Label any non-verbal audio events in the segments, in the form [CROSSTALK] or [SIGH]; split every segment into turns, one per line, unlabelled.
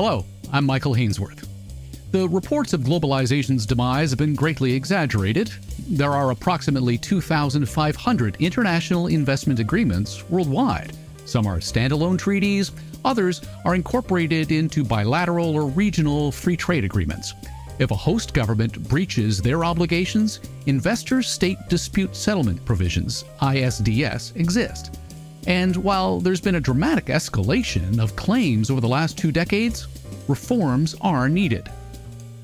Hello, I'm Michael Hainsworth. The reports of globalization's demise have been greatly exaggerated. There are approximately 2,500 international investment agreements worldwide. Some are standalone treaties, others are incorporated into bilateral or regional free trade agreements. If a host government breaches their obligations, investor state dispute settlement provisions, ISDS, exist. And while there's been a dramatic escalation of claims over the last two decades, reforms are needed.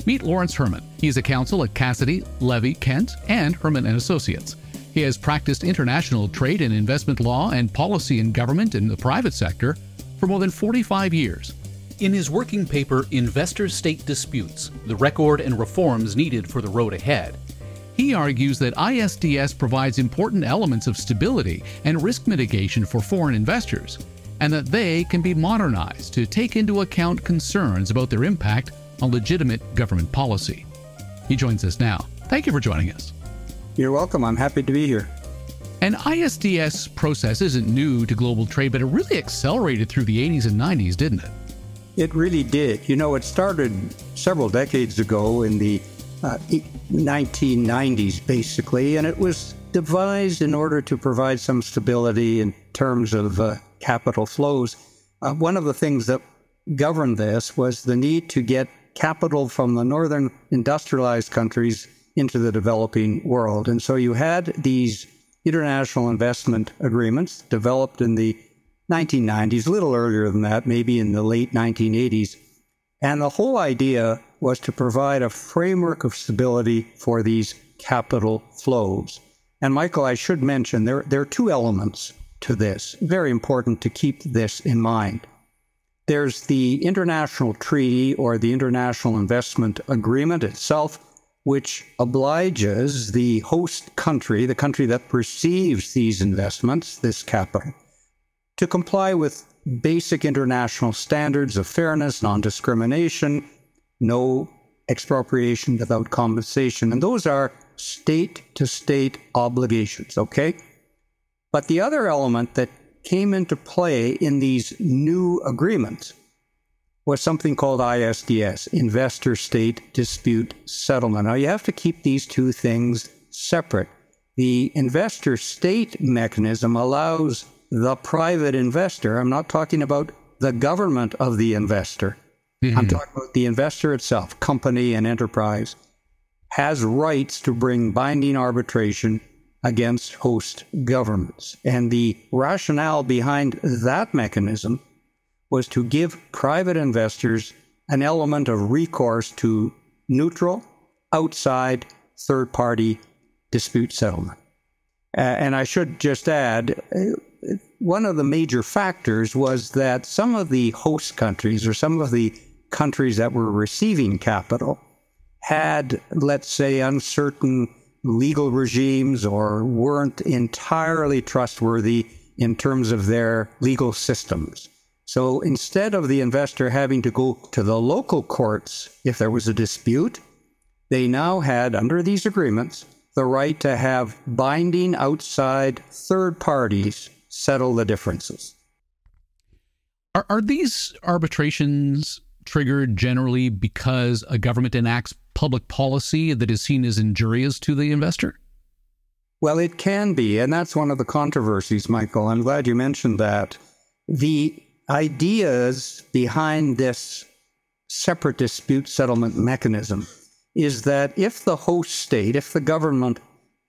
Meet Lawrence Herman. He's a counsel at Cassidy, Levy, Kent, and Herman and Associates. He has practiced international trade and investment law and policy in government and the private sector for more than 45 years. In his working paper Investor State Disputes: The Record and Reforms Needed for the Road Ahead, he argues that ISDS provides important elements of stability and risk mitigation for foreign investors, and that they can be modernized to take into account concerns about their impact on legitimate government policy. He joins us now. Thank you for joining us.
You're welcome. I'm happy to be here.
An ISDS process isn't new to global trade, but it really accelerated through the 80s and 90s, didn't it?
It really did. You know, it started several decades ago in the uh, 1990s, basically, and it was devised in order to provide some stability in terms of uh, capital flows. Uh, one of the things that governed this was the need to get capital from the northern industrialized countries into the developing world. And so you had these international investment agreements developed in the 1990s, a little earlier than that, maybe in the late 1980s. And the whole idea was to provide a framework of stability for these capital flows. And Michael, I should mention there, there are two elements to this. Very important to keep this in mind. There's the international treaty or the international investment agreement itself, which obliges the host country, the country that receives these investments, this capital, to comply with basic international standards of fairness, non discrimination, no expropriation without compensation. And those are state to state obligations, okay? But the other element that came into play in these new agreements was something called ISDS, Investor State Dispute Settlement. Now, you have to keep these two things separate. The investor state mechanism allows the private investor, I'm not talking about the government of the investor, mm-hmm. I'm talking about the investor itself, company and enterprise, has rights to bring binding arbitration against host governments. And the rationale behind that mechanism was to give private investors an element of recourse to neutral, outside, third party dispute settlement. Uh, and I should just add, uh, one of the major factors was that some of the host countries or some of the countries that were receiving capital had, let's say, uncertain legal regimes or weren't entirely trustworthy in terms of their legal systems. So instead of the investor having to go to the local courts if there was a dispute, they now had, under these agreements, the right to have binding outside third parties settle the differences.
Are, are these arbitrations triggered generally because a government enacts public policy that is seen as injurious to the investor?
Well, it can be. And that's one of the controversies, Michael. I'm glad you mentioned that. The ideas behind this separate dispute settlement mechanism is that if the host state, if the government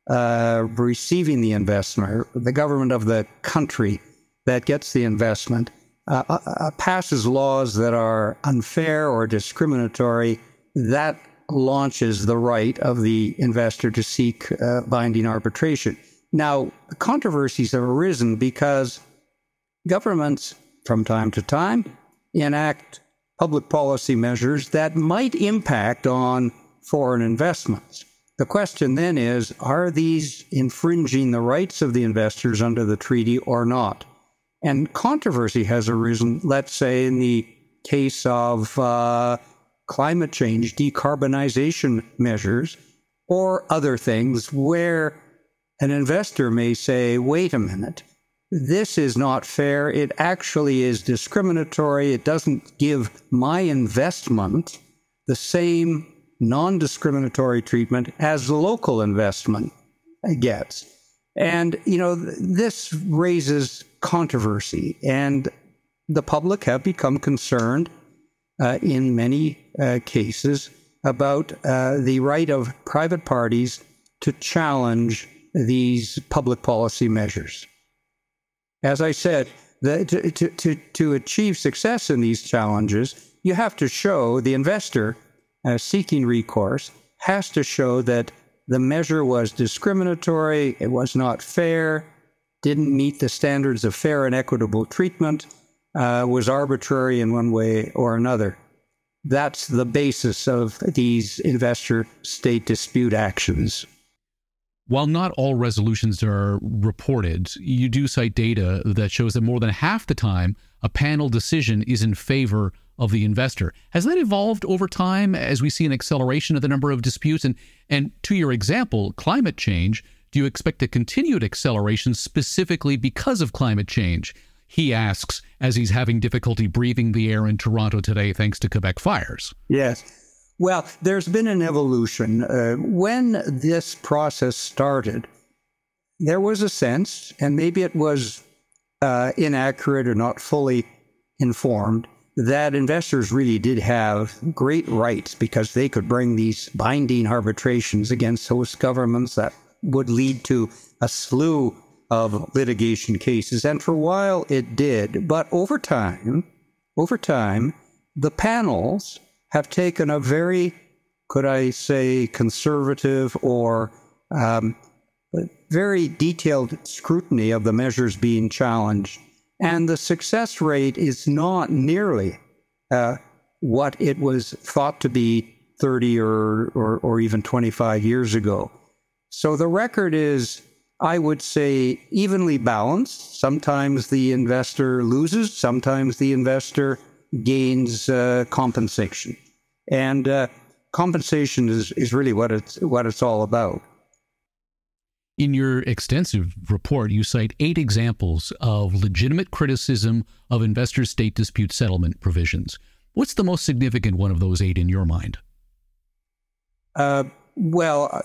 uh, receiving the investment, the government of the country that gets the investment, uh, uh, uh passes laws that are unfair or discriminatory, that launches the right of the investor to seek uh, binding arbitration. Now, controversies have arisen because governments, from time to time, enact public policy measures that might impact on foreign investments. The question then is are these infringing the rights of the investors under the treaty or not? And controversy has arisen, let's say, in the case of uh, climate change, decarbonization measures, or other things where an investor may say, wait a minute, this is not fair. It actually is discriminatory. It doesn't give my investment the same non discriminatory treatment as the local investment gets. And, you know, this raises controversy, and the public have become concerned uh, in many uh, cases about uh, the right of private parties to challenge these public policy measures. As I said, the, to, to, to, to achieve success in these challenges, you have to show the investor uh, seeking recourse has to show that the measure was discriminatory, it was not fair, didn't meet the standards of fair and equitable treatment, uh, was arbitrary in one way or another. That's the basis of these investor state dispute actions.
While not all resolutions are reported, you do cite data that shows that more than half the time a panel decision is in favor of the investor. Has that evolved over time as we see an acceleration of the number of disputes? And, and to your example, climate change, do you expect a continued acceleration specifically because of climate change? He asks as he's having difficulty breathing the air in Toronto today thanks to Quebec fires.
Yes. Well, there's been an evolution. Uh, when this process started, there was a sense, and maybe it was uh, inaccurate or not fully informed, that investors really did have great rights because they could bring these binding arbitrations against host governments that would lead to a slew of litigation cases. And for a while it did. But over time, over time, the panels have taken a very, could I say, conservative or um, very detailed scrutiny of the measures being challenged. And the success rate is not nearly uh, what it was thought to be 30 or, or, or even 25 years ago. So the record is, I would say, evenly balanced. Sometimes the investor loses, sometimes the investor gains uh, compensation. And uh, compensation is, is really what it's, what it's all about.
In your extensive report, you cite eight examples of legitimate criticism of investor state dispute settlement provisions. What's the most significant one of those eight in your mind?
Uh, well,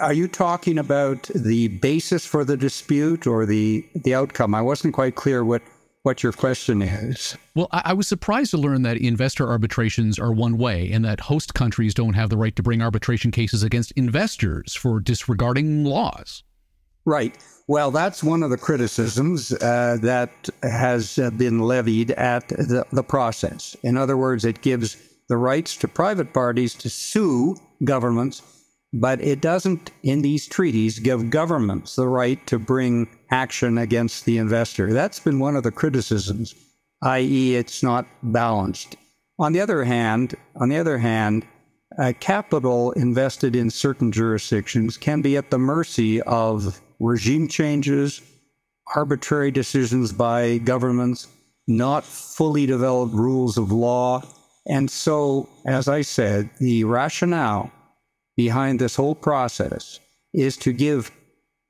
are you talking about the basis for the dispute or the the outcome? I wasn't quite clear what what your question is.
Well, I, I, was surprised to learn that investor arbitrations are one way and that host countries don't have the right to bring arbitration cases against investors for disregarding laws.
Right. Well, that's one of the criticisms uh, that has uh, been levied at the, the process. In other words, it gives the rights to private parties to sue governments, but it doesn't, in these treaties, give governments the right to bring action against the investor. That's been one of the criticisms, i.e., it's not balanced. On the other hand, on the other hand, uh, capital invested in certain jurisdictions can be at the mercy of regime changes, arbitrary decisions by governments, not fully developed rules of law. And so, as I said, the rationale behind this whole process is to give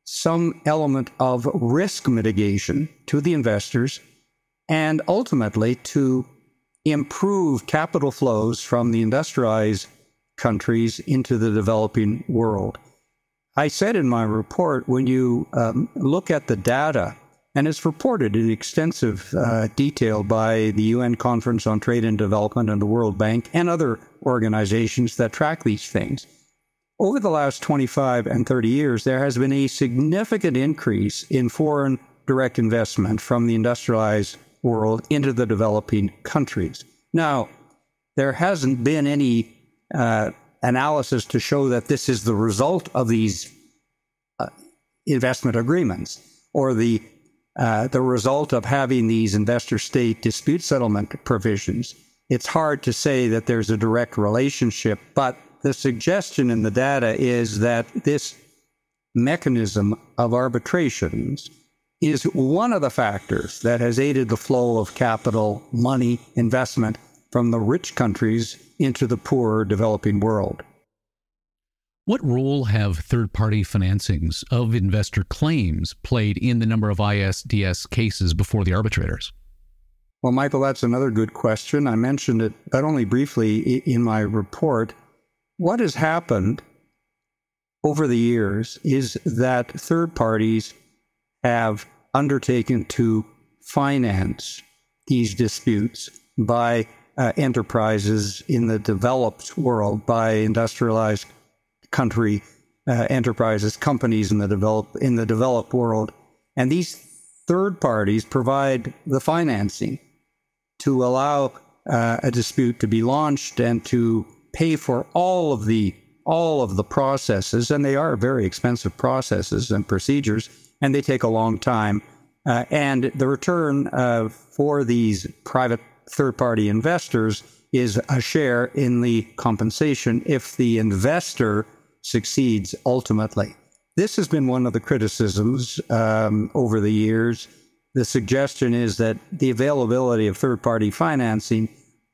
some element of risk mitigation to the investors and ultimately to improve capital flows from the industrialized countries into the developing world. I said in my report when you um, look at the data, and it's reported in extensive uh, detail by the UN Conference on Trade and Development and the World Bank and other organizations that track these things. Over the last 25 and 30 years, there has been a significant increase in foreign direct investment from the industrialized world into the developing countries. Now, there hasn't been any uh, analysis to show that this is the result of these uh, investment agreements or the uh, the result of having these investor state dispute settlement provisions. It's hard to say that there's a direct relationship, but the suggestion in the data is that this mechanism of arbitrations is one of the factors that has aided the flow of capital, money, investment from the rich countries into the poorer developing world.
What role have third party financings of investor claims played in the number of ISDS cases before the arbitrators?
Well, Michael, that's another good question. I mentioned it, but only briefly in my report. What has happened over the years is that third parties have undertaken to finance these disputes by uh, enterprises in the developed world, by industrialized country uh, enterprises, companies in the develop in the developed world, and these third parties provide the financing to allow uh, a dispute to be launched and to pay for all of the all of the processes, and they are very expensive processes and procedures, and they take a long time. Uh, and the return uh, for these private third party investors is a share in the compensation if the investor succeeds ultimately. This has been one of the criticisms um, over the years. The suggestion is that the availability of third party financing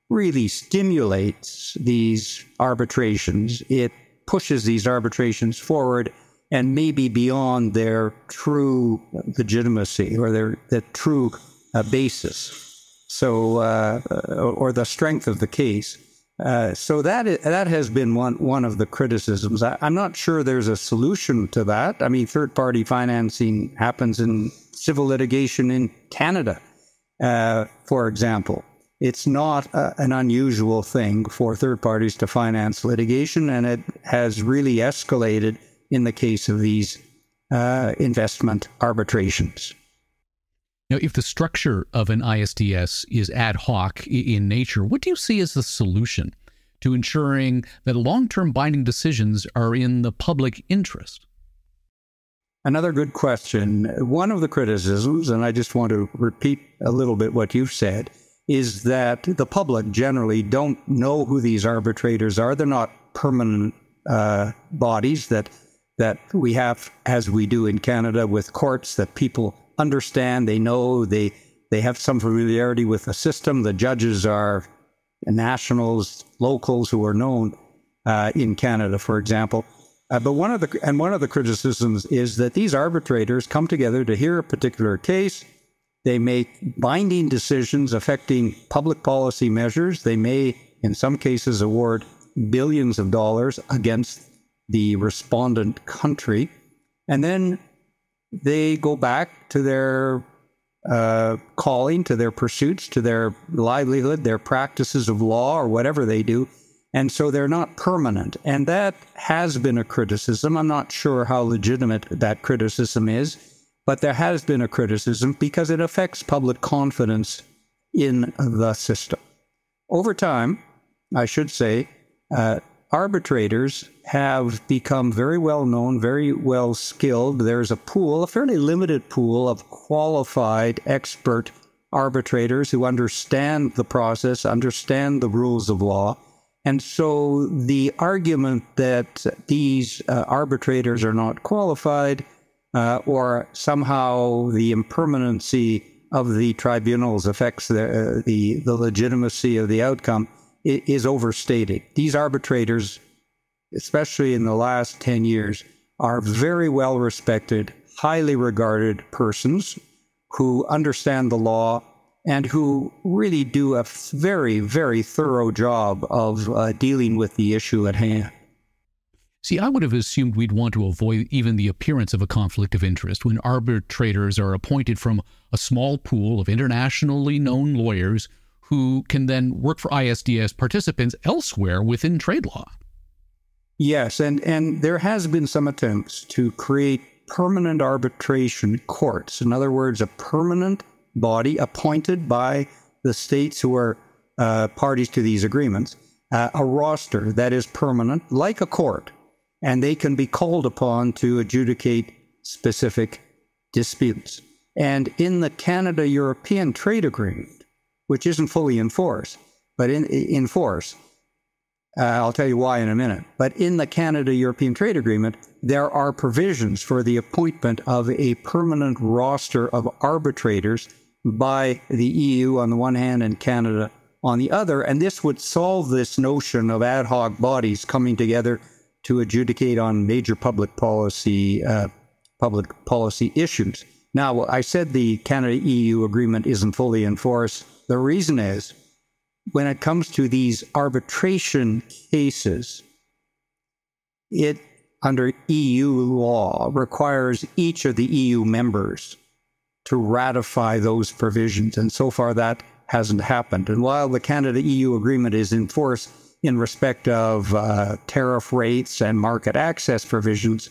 really stimulates these arbitrations. It pushes these arbitrations forward and maybe beyond their true legitimacy or their, their true uh, basis. So, uh, or the strength of the case. Uh, so that is, that has been one one of the criticisms. I, am not sure there's a solution to that. I mean, third party financing happens in civil litigation in Canada, uh, for example. It's not a, an unusual thing for third parties to finance litigation, and it has really escalated in the case of these uh, investment arbitrations.
Now, if the structure of an ISDS is ad hoc in nature, what do you see as the solution to ensuring that long term binding decisions are in the public interest?
Another good question. One of the criticisms, and I just want to repeat a little bit what you've said, is that the public generally don't know who these arbitrators are. They're not permanent uh, bodies that that we have, as we do in Canada, with courts that people understand, they know, they they have some familiarity with the system. The judges are nationals, locals who are known uh, in Canada, for example. Uh, but one of the and one of the criticisms is that these arbitrators come together to hear a particular case. They make binding decisions affecting public policy measures. They may, in some cases, award billions of dollars against the respondent country. And then they go back to their uh, calling, to their pursuits, to their livelihood, their practices of law, or whatever they do. And so they're not permanent. And that has been a criticism. I'm not sure how legitimate that criticism is, but there has been a criticism because it affects public confidence in the system. Over time, I should say, uh, arbitrators have become very well known, very well skilled. There's a pool, a fairly limited pool of qualified expert arbitrators who understand the process, understand the rules of law. And so the argument that these uh, arbitrators are not qualified uh, or somehow the impermanency of the tribunals affects the, uh, the, the legitimacy of the outcome is overstated. These arbitrators, especially in the last 10 years, are very well respected, highly regarded persons who understand the law and who really do a very, very thorough job of uh, dealing with the issue at hand.
See, I would have assumed we'd want to avoid even the appearance of a conflict of interest when arbitrators are appointed from a small pool of internationally known lawyers who can then work for ISDS participants elsewhere within trade law.
Yes, and, and there has been some attempts to create permanent arbitration courts. In other words, a permanent body appointed by the states who are uh, parties to these agreements, uh, a roster that is permanent, like a court, and they can be called upon to adjudicate specific disputes. And in the Canada European Trade Agreement, which isn't fully in force, but in, in force. Uh, I'll tell you why in a minute. But in the Canada European Trade Agreement, there are provisions for the appointment of a permanent roster of arbitrators by the EU on the one hand and Canada on the other. And this would solve this notion of ad hoc bodies coming together to adjudicate on major public policy uh, public policy issues. Now, I said the Canada EU agreement isn't fully enforced. The reason is when it comes to these arbitration cases, it under EU law requires each of the EU members to ratify those provisions. And so far, that hasn't happened. And while the Canada EU agreement is in force in respect of uh, tariff rates and market access provisions,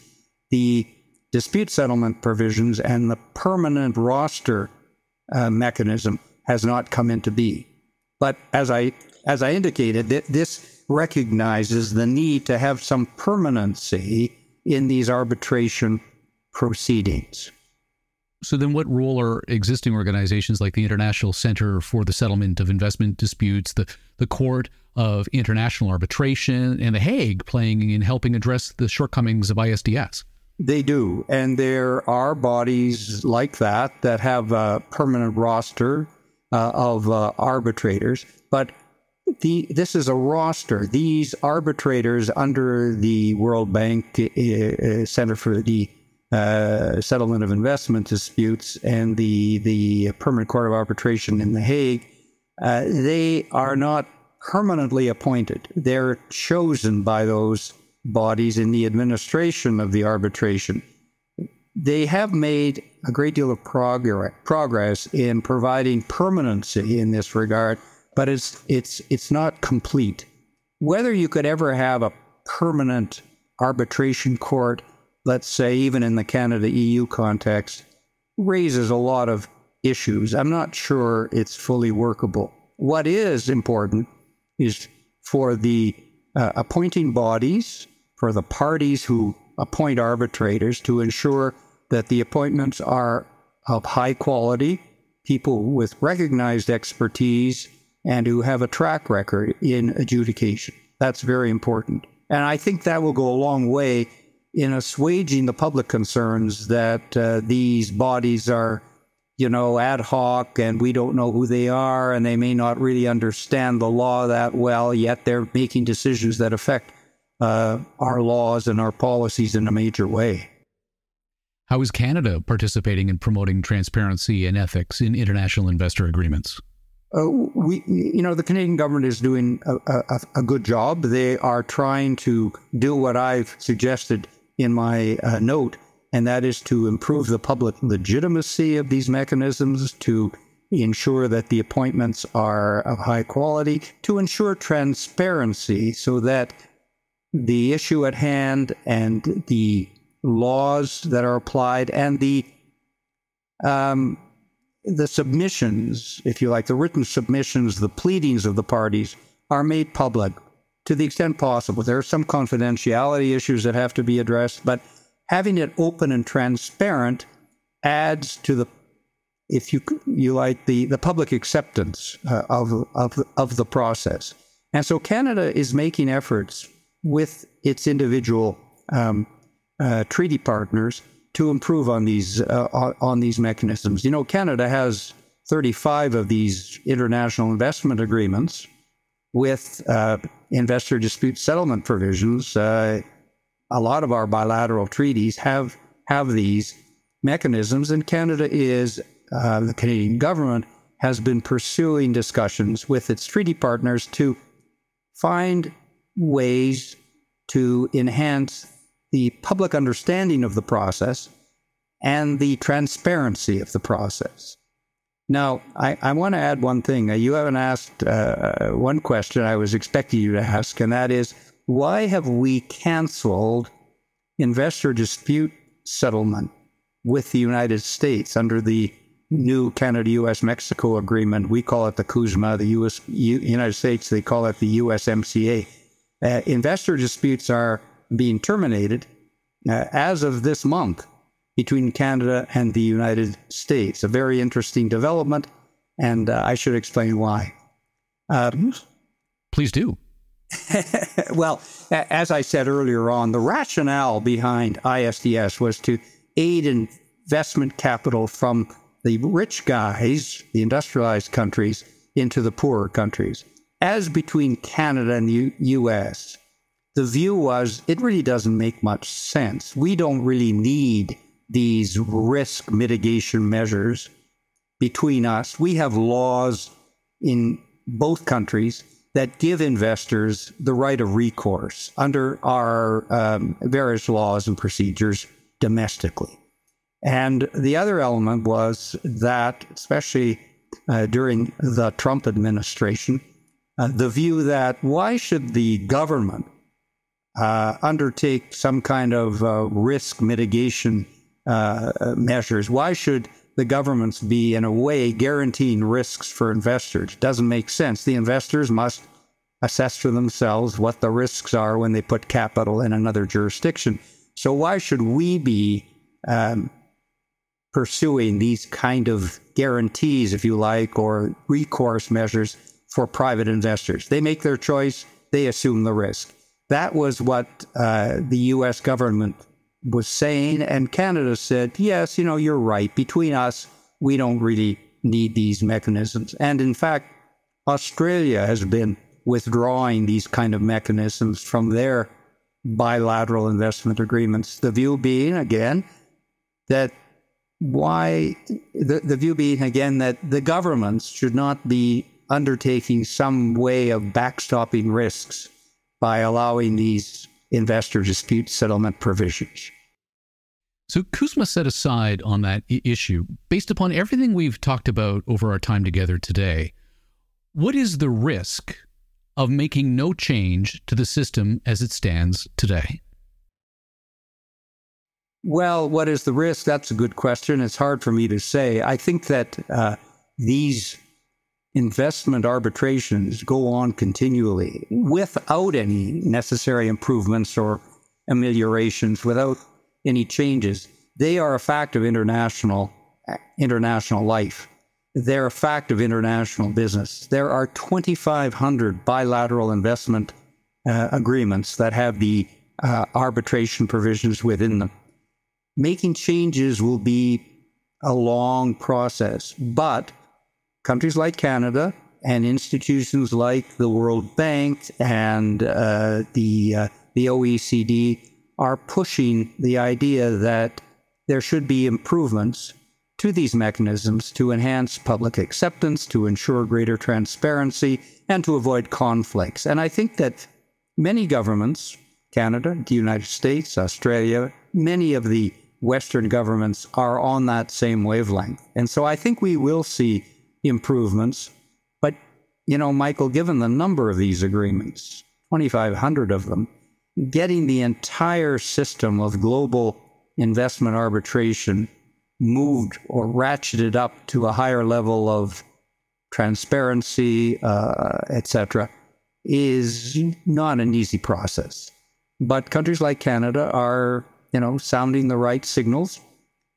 the dispute settlement provisions and the permanent roster uh, mechanism has not come into being. But as I as I indicated, th- this recognizes the need to have some permanency in these arbitration proceedings.
So then what role are existing organizations like the International Center for the Settlement of Investment Disputes, the, the Court of International Arbitration, and The Hague playing in helping address the shortcomings of ISDS?
They do. And there are bodies like that that have a permanent roster uh, of uh, arbitrators. But the, this is a roster. These arbitrators under the World Bank uh, uh Center for the uh, Settlement of Investment Disputes and the the Permanent Court of Arbitration in The Hague, uh, they are not permanently appointed. They're chosen by those bodies in the administration of the arbitration. They have made a great deal of progress in providing permanency in this regard but it's it's it's not complete. Whether you could ever have a permanent arbitration court, let's say even in the Canada EU context, raises a lot of issues. I'm not sure it's fully workable. What is important is for the uh, appointing bodies, for the parties who appoint arbitrators to ensure that the appointments are of high quality, people with recognized expertise and who have a track record in adjudication. That's very important. And I think that will go a long way in assuaging the public concerns that uh, these bodies are, you know, ad hoc and we don't know who they are and they may not really understand the law that well, yet they're making decisions that affect uh, our laws and our policies in a major way.
How is Canada participating in promoting transparency and ethics in international investor agreements?
Uh, we, you know, the Canadian government is doing a, a, a, good job. They are trying to do what I've suggested in my uh, note, and that is to improve the public legitimacy of these mechanisms, to ensure that the appointments are of high quality, to ensure transparency so that the issue at hand and the laws that are applied and the um, the submissions, if you like, the written submissions, the pleadings of the parties are made public to the extent possible. There are some confidentiality issues that have to be addressed, but having it open and transparent adds to the, if you you like, the the public acceptance uh, of of of the process. And so Canada is making efforts with its individual um, uh, treaty partners to improve on these uh, on these mechanisms. You know, Canada has 35 of these international investment agreements with uh, investor dispute settlement provisions. Uh, a lot of our bilateral treaties have have these mechanisms, and Canada is uh, the Canadian government has been pursuing discussions with its treaty partners to find ways to enhance the public understanding of the process and the transparency of the process. Now, I, I want to add one thing. You haven't asked uh, one question I was expecting you to ask, and that is why have we canceled investor dispute settlement with the United States under the new Canada US Mexico agreement? We call it the CUSMA, the US, U, United States, they call it the USMCA. Uh, investor disputes are being terminated uh, as of this month between Canada and the United States. A very interesting development, and uh, I should explain why.
Um, Please do. [LAUGHS]
well, as I said earlier on, the rationale behind ISDS was to aid investment capital from the rich guys, the industrialized countries, into the poorer countries. As between Canada and the U- US, the view was it really doesn't make much sense. We don't really need these risk mitigation measures between us. We have laws in both countries that give investors the right of recourse under our um, various laws and procedures domestically. And the other element was that, especially uh, during the Trump administration, uh, the view that why should the government uh, undertake some kind of uh, risk mitigation measures? Why should the governments be, in a way, guaranteeing risks for investors? Doesn't make sense. The investors must assess for themselves what the risks are when they put capital in another jurisdiction. So why should we be um, pursuing these kind of guarantees, if you like, or recourse measures for private investors? They make their choice, they assume the risk. That was what uh, the U.S. government was saying, and Canada said, "Yes, you know, you're right. Between us, we don't really need these mechanisms." And in fact, Australia has been withdrawing these kind of mechanisms from their bilateral investment agreements. The view being, again, that why the, the view being again that the governments should not be undertaking some way of backstopping risks by allowing these investor dispute settlement provisions.
So CUSMA set aside on that I- issue, based upon everything we've talked about over our time together today, what is the risk of making no change to the system as it stands today?
Well, what is the risk? That's a good question. It's hard for me to say. I think that uh, these investment arbitrations go on continually without any necessary improvements or ameliorations, without any changes. They are a fact of international international life. They're a fact of international business. There are 2,500 bilateral investment uh, agreements that have the uh, arbitration provisions within them making changes will be a long process. But countries like Canada and institutions like the World Bank and uh, the uh, the OECD are pushing the idea that there should be improvements to these mechanisms to enhance public acceptance, to ensure greater transparency, and to avoid conflicts. And I think that many governments, Canada, the United States, Australia, many of the Western governments are on that same wavelength. And so I think we will see improvements. But, you know, Michael, given the number of these agreements, 2,500 of them, getting the entire system of global investment arbitration moved or ratcheted up to a higher level of transparency, uh, etc., is not an easy process. But countries like Canada are you know, sounding the right signals.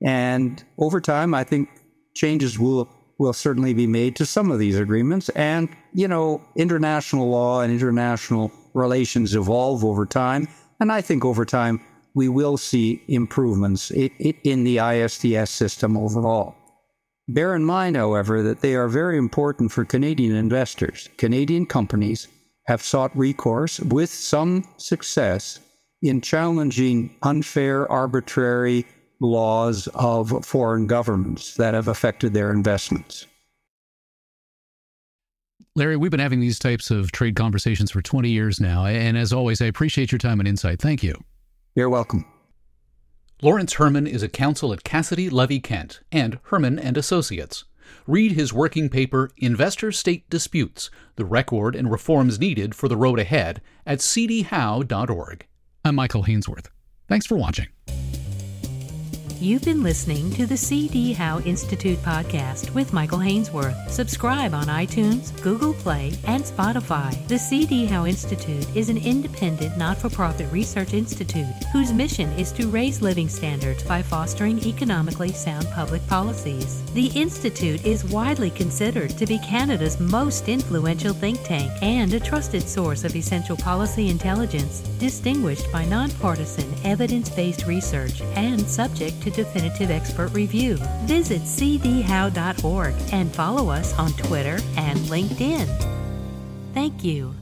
And over time, I think changes will will certainly be made to some of these agreements. And you know, international law and international relations evolve over time. And I think over time we will see improvements in the ISDS system overall. Bear in mind, however, that they are very important for Canadian investors. Canadian companies have sought recourse with some success in challenging unfair, arbitrary laws of foreign governments that have affected their investments.
Larry, we've been having these types of trade conversations for 20 years now. And as always, I appreciate your time and insight. Thank you.
You're welcome.
Lawrence Herman is a counsel at Cassidy Levy Kent and Herman and Associates. Read his working paper Investor State Disputes: The Record and Reforms Needed for the Road Ahead at cdhowe.org. I'm Michael Hainsworth. Thanks for watching.
You've been listening to the C.D. Howe Institute podcast with Michael Hainsworth. Subscribe on iTunes, Google Play, and Spotify. The C.D. Howe Institute is an independent, not for profit research institute whose mission is to raise living standards by fostering economically sound public policies. The Institute is widely considered to be Canada's most influential think tank and a trusted source of essential policy intelligence, distinguished by nonpartisan, evidence based research and subject to to definitive expert review. Visit cdhowe.org and follow us on Twitter and LinkedIn. Thank you.